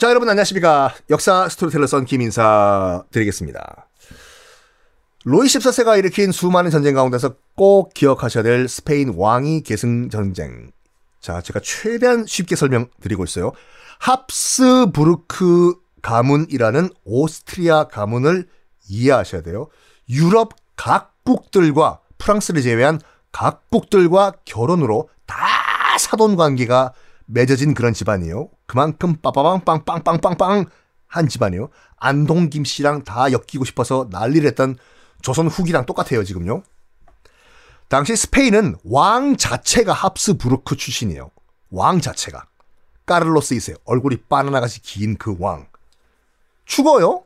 자, 여러분 안녕하십니까. 역사 스토리텔러 썬킴 인사 드리겠습니다. 루이 14세가 일으킨 수많은 전쟁 가운데서 꼭 기억하셔야 될 스페인 왕위 계승 전쟁. 자, 제가 최대한 쉽게 설명드리고 있어요. 합스부르크 가문이라는 오스트리아 가문을 이해하셔야 돼요. 유럽 각국들과 프랑스를 제외한 각국들과 결혼으로 다 사돈 관계가 맺어진 그런 집안이에요. 그만큼 빠바방 빵빵빵빵빵 한 집안이에요. 안동 김 씨랑 다 엮이고 싶어서 난리를 했던 조선 후기랑 똑같아요, 지금요. 당시 스페인은 왕 자체가 합스부르크 출신이에요. 왕 자체가. 까를로스 2세, 얼굴이 바나나같이 긴 그 왕. 죽어요.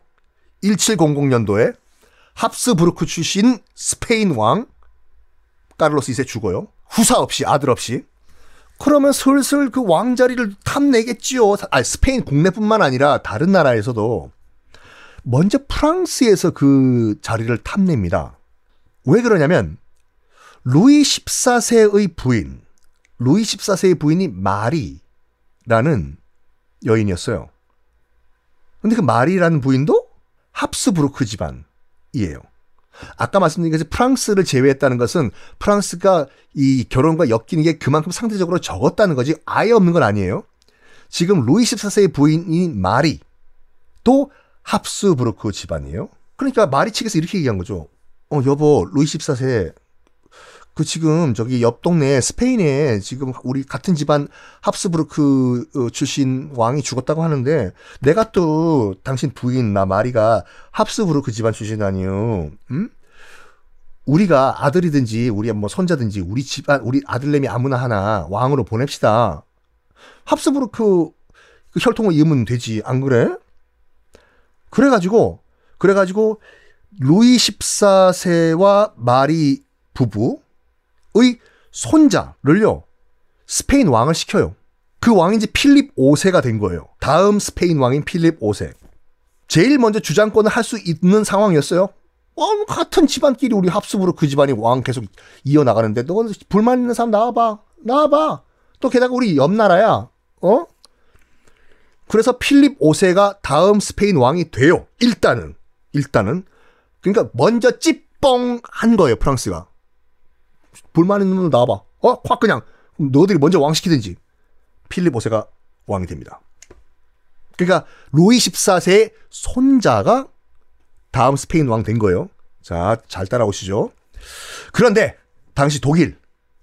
1700년도에 합스부르크 출신 스페인 왕 까를로스 2세 죽어요. 후사 없이 아들 없이. 그러면 슬슬 그 왕자리를 탐내겠지요. 아, 스페인 국내뿐만 아니라 다른 나라에서도 먼저 프랑스에서 그 자리를 탐냅니다. 왜 그러냐면 루이 14세의 부인, 루이 14세의 부인이 마리라는 여인이었어요. 근데 그 마리라는 부인도 합스부르크 집안이에요. 아까 말씀드린 것이 프랑스를 제외했다는 것은 프랑스가 이 결혼과 엮이는 게 그만큼 상대적으로 적었다는 거지 아예 없는 건 아니에요. 지금 루이 14세의 부인인 마리 또 합스부르크 집안이에요. 그러니까 마리 측에서 이렇게 얘기한 거죠. 어 여보 루이 14세 그 지금 저기 옆 동네 스페인에 지금 우리 같은 집안 합스부르크 어, 출신 왕이 죽었다고 하는데 내가 또 당신 부인 나 마리가 합스부르크 집안 출신 아니요. 음? 우리가 아들이든지 우리 뭐 손자든지 우리 집안 우리 아들내미 아무나 하나 왕으로 보냅시다. 합스부르크 그 혈통을 이으면 되지 안 그래? 그래가지고 그래가지고 루이 14세와 마리 부부 의 손자를요, 스페인 왕을 시켜요. 그 왕인지 필립 5세가 된 거예요. 다음 스페인 왕인 필립 5세. 제일 먼저 주장권을 할 수 있는 상황이었어요. 어, 같은 집안끼리 우리 합숙으로 그 집안이 왕 계속 이어나가는데, 너 불만 있는 사람 나와봐. 나와봐. 또 게다가 우리 옆 나라야. 어? 그래서 필립 5세가 다음 스페인 왕이 돼요. 일단은. 일단은. 그러니까 먼저 찌뻥 한 거예요, 프랑스가. 불만 있는 분 나와봐. 어? 확 그냥 너희들이 먼저 왕 시키든지. 필립 5세가 왕이 됩니다. 그러니까 로이 14세의 손자가 다음 스페인 왕 된 거예요. 자, 잘 따라오시죠. 그런데 당시 독일,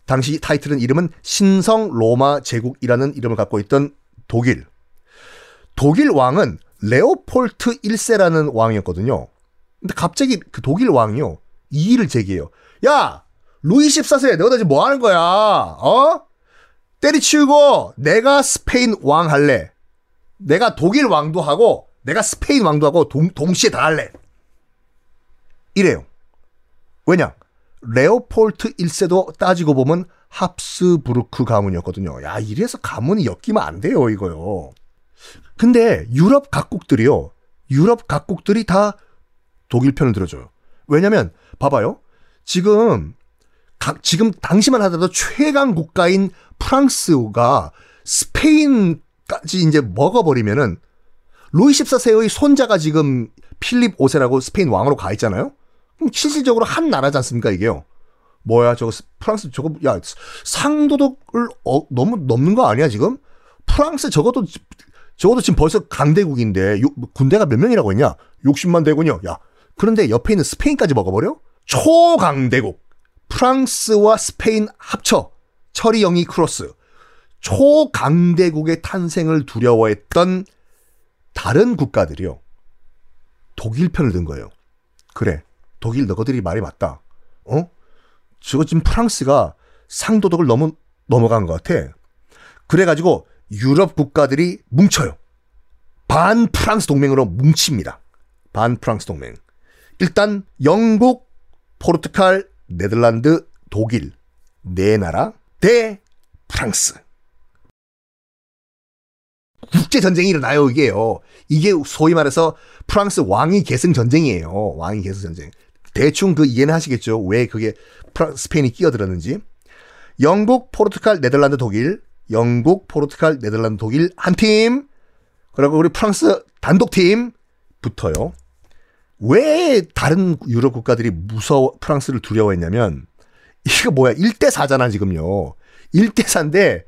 당시 타이틀은 이름은 신성 로마 제국이라는 이름을 갖고 있던 독일. 독일 왕은 레오폴트 1세라는 왕이었거든요. 근데 갑자기 그 독일 왕이요. 이의를 제기해요. 야! 루이 14세, 너희들 지금 뭐 하는 거야? 어? 때리치우고, 내가 스페인 왕 할래. 내가 독일 왕도 하고, 내가 스페인 왕도 하고, 동, 동시에 다 할래. 이래요. 왜냐? 레오폴트 1세도 따지고 보면 합스부르크 가문이었거든요. 야, 이래서 가문이 엮이면 안 돼요, 이거요. 근데 유럽 각국들이요. 유럽 각국들이 다 독일 편을 들어줘요. 왜냐면, 봐봐요. 지금 지금 당시만 하더라도 최강 국가인 프랑스가 스페인까지 이제 먹어버리면은 루이 14세의 손자가 지금 필립 5세라고 스페인 왕으로 가 있잖아요. 그럼 실질적으로 한 나라지 않습니까 이게요. 뭐야 저거 프랑스 저거 야 상도덕을 어, 너무 넘는 거 아니야 지금? 프랑스 저것도 저것도 지금 벌써 강대국인데 요, 군대가 몇 명이라고 했냐? 60만 대군요. 야 그런데 옆에 있는 스페인까지 먹어버려? 초강대국. 프랑스와 스페인 합쳐 철이 영이 크로스 초강대국의 탄생을 두려워했던 다른 국가들이요. 독일 편을 든 거예요. 그래. 독일 너희들이 말이 맞다. 어? 저거 지금 프랑스가 상도덕을 너무 넘어간 것 같아. 그래가지고 유럽 국가들이 뭉쳐요. 반 프랑스 동맹으로 뭉칩니다. 반 프랑스 동맹. 일단 영국, 포르투갈, 네덜란드, 독일 네 나라 대 프랑스. 국제 전쟁이 일어나요 이게요. 이게 소위 말해서 프랑스 왕위 계승 전쟁이에요. 왕위 계승 전쟁. 대충 그 이해는 하시겠죠. 왜 그게 프랑, 스페인이 끼어들었는지. 영국, 포르투갈, 네덜란드, 독일. 영국, 포르투갈, 네덜란드, 독일 한 팀. 그리고 우리 프랑스 단독 팀 붙어요. 왜 다른 유럽 국가들이 무서워 프랑스를 두려워했냐면 이거 뭐야 1대 4잖아 지금요. 1대 4인데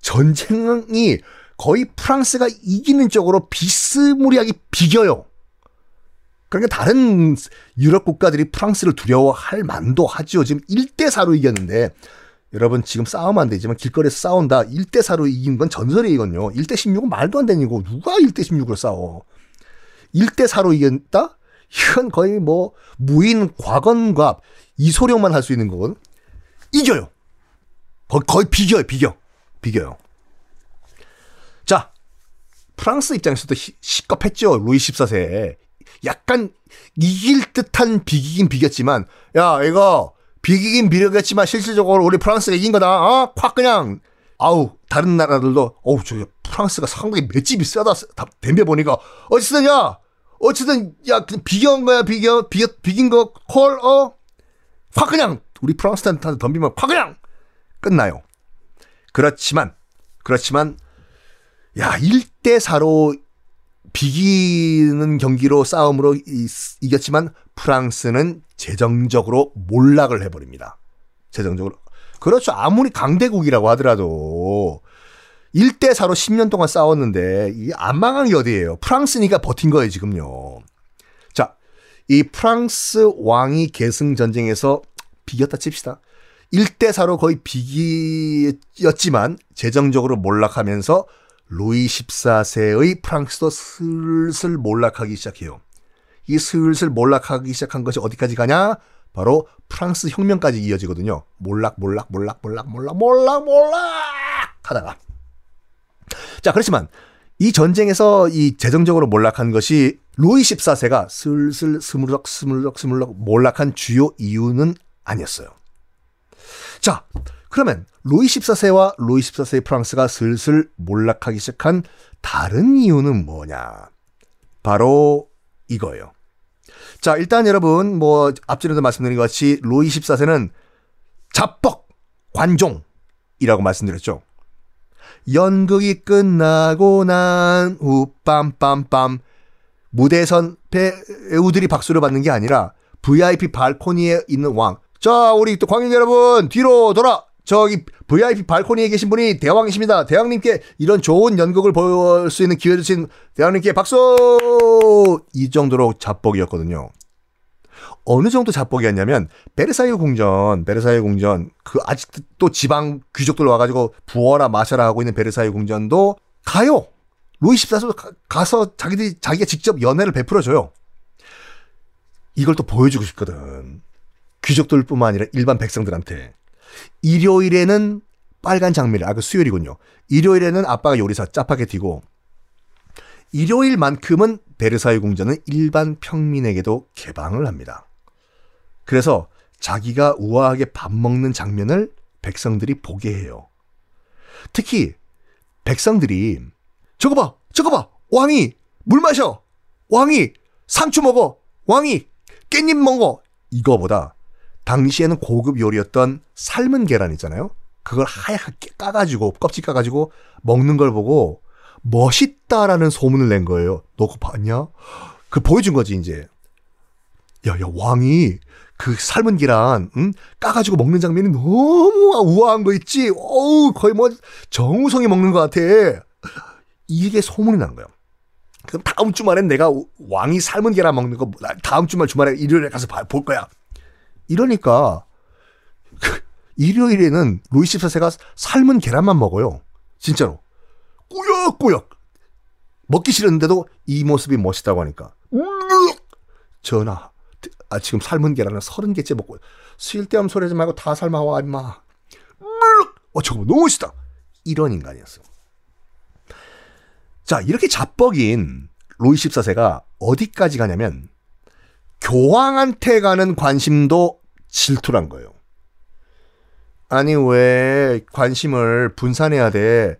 전쟁이 거의 프랑스가 이기는 쪽으로 비스무리하게 비겨요. 그러니까 다른 유럽 국가들이 프랑스를 두려워할 만도 하죠. 지금 1대 4로 이겼는데 여러분 지금 싸우면 안 되지만 길거리에서 싸운다 1대 4로 이긴 건 전설이거든요. 1대 16은 말도 안 되는 거 누가 1대 16으로 싸워. 1대 4로 이겼다? 이건 거의 뭐 무인 과건과 이소룡만 할 수 있는 건 이겨요. 거의, 거의 비겨요, 비겨. 비겨요. 자, 프랑스 입장에서도 시, 시겁했죠. 루이 14세. 약간 이길 듯한 비기긴 비겼지만, 야, 이거 비기긴 비겼지만 실질적으로 우리 프랑스가 이긴 거다. 어? 콱 그냥 아우 다른 나라들도 어우 저 프랑스가 상당히 맷집이 세다 덤벼 보니까 어쨌든 야 어쨌든 야 비긴 거야 비겨 비 비긴 거 콜 어 확 그냥 우리 프랑스한테 덤비면 확 그냥 끝나요. 그렇지만 그렇지만 야 1대 4로 비기는 경기로 싸움으로 이겼지만 프랑스는 재정적으로 몰락을 해버립니다. 재정적으로. 그렇죠. 아무리 강대국이라고 하더라도 1대 4로 10년 동안 싸웠는데 이게 안 망한 게 어디예요. 프랑스니까 버틴 거예요, 지금요. 자, 이 프랑스 왕이 계승 전쟁에서 비겼다 칩시다. 1대 4로 거의 비기였지만 재정적으로 몰락하면서 루이 14세의 프랑스도 슬슬 몰락하기 시작해요. 이 슬슬 몰락하기 시작한 것이 어디까지 가냐? 바로 프랑스 혁명까지 이어지거든요. 몰락, 몰락, 몰락, 몰락, 몰락, 몰락, 몰락 하다가. 자, 그렇지만 이 전쟁에서 이 재정적으로 몰락한 것이 루이 14세가 슬슬 스물럭, 스물럭, 스물럭 몰락한 주요 이유는 아니었어요. 자, 그러면 루이 14세와 루이 14세의 프랑스가 슬슬 몰락하기 시작한 다른 이유는 뭐냐? 바로 이거예요. 자, 일단 여러분, 뭐, 앞전에도 말씀드린 것 같이 루이 14세는 잡벅 관종이라고 말씀드렸죠. 연극이 끝나고 난 후 빰빰빰 무대선 배우들이 박수를 받는 게 아니라 VIP 발코니에 있는 왕. 자, 우리 또 광인 여러분, 뒤로 돌아! 저기 VIP 발코니에 계신 분이 대왕이십니다. 대왕님께 이런 좋은 연극을 볼 수 있는 기회 주신 대왕님께 박수! 이 정도로 잡복이었거든요. 어느 정도 잡복이었냐면 베르사유 궁전, 베르사유 궁전 그 아직도 지방 귀족들 와가지고 부어라 마셔라 하고 있는 베르사유 궁전도 가요. 루이 14세 가서 자기들이 자기가 직접 연애를 베풀어줘요. 이걸 또 보여주고 싶거든. 귀족들뿐만 아니라 일반 백성들한테. 일요일에는 빨간 장미를, 아, 그 수요일이군요. 일요일에는 아빠가 요리사 짜파게티고, 일요일만큼은 베르사유 궁전은 일반 평민에게도 개방을 합니다. 그래서 자기가 우아하게 밥 먹는 장면을 백성들이 보게 해요. 특히 백성들이 저거 봐, 저거 봐, 왕이 물 마셔, 왕이 상추 먹어, 왕이 깻잎 먹어 이거보다 당시에는 고급 요리였던 삶은 계란 있잖아요. 그걸 하얗게 까가지고 껍질 까가지고 먹는 걸 보고 멋있다라는 소문을 낸 거예요. 너 그거 봤냐? 그 보여준 거지 이제. 야야 왕이 그 삶은 계란 응? 까가지고 먹는 장면이 너무 우아한 거 있지. 어우 거의 뭐 정우성이 먹는 것 같아. 이게 소문이 난 거예요. 그럼 다음 주말엔 내가 왕이 삶은 계란 먹는 거 다음 주말 주말에 일요일에 가서 볼 거야. 이러니까 일요일에는 루이 14세가 삶은 계란만 먹어요. 진짜로. 꾸역꾸역. 먹기 싫었는데도 이 모습이 멋있다고 하니까. 전하, 아, 지금 삶은 계란을 서른 개째 먹고 쓸데없는 소리 하지 말고 다 삶아와 임마. 어 저거 너무 멋있다. 이런 인간이었어. 자 이렇게 자뻑인 로이 14세가 어디까지 가냐면 교황한테 가는 관심도 질투란 거예요. 아니 왜 관심을 분산해야 돼?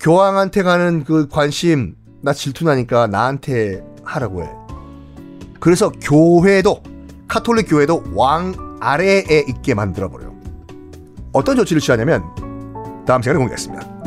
교황한테 가는 그 관심 나 질투나니까 나한테 하라고 해. 그래서 교회도 카톨릭 교회도 왕 아래에 있게 만들어 버려요. 어떤 조치를 취하냐면 다음 시간에 공개하겠습니다.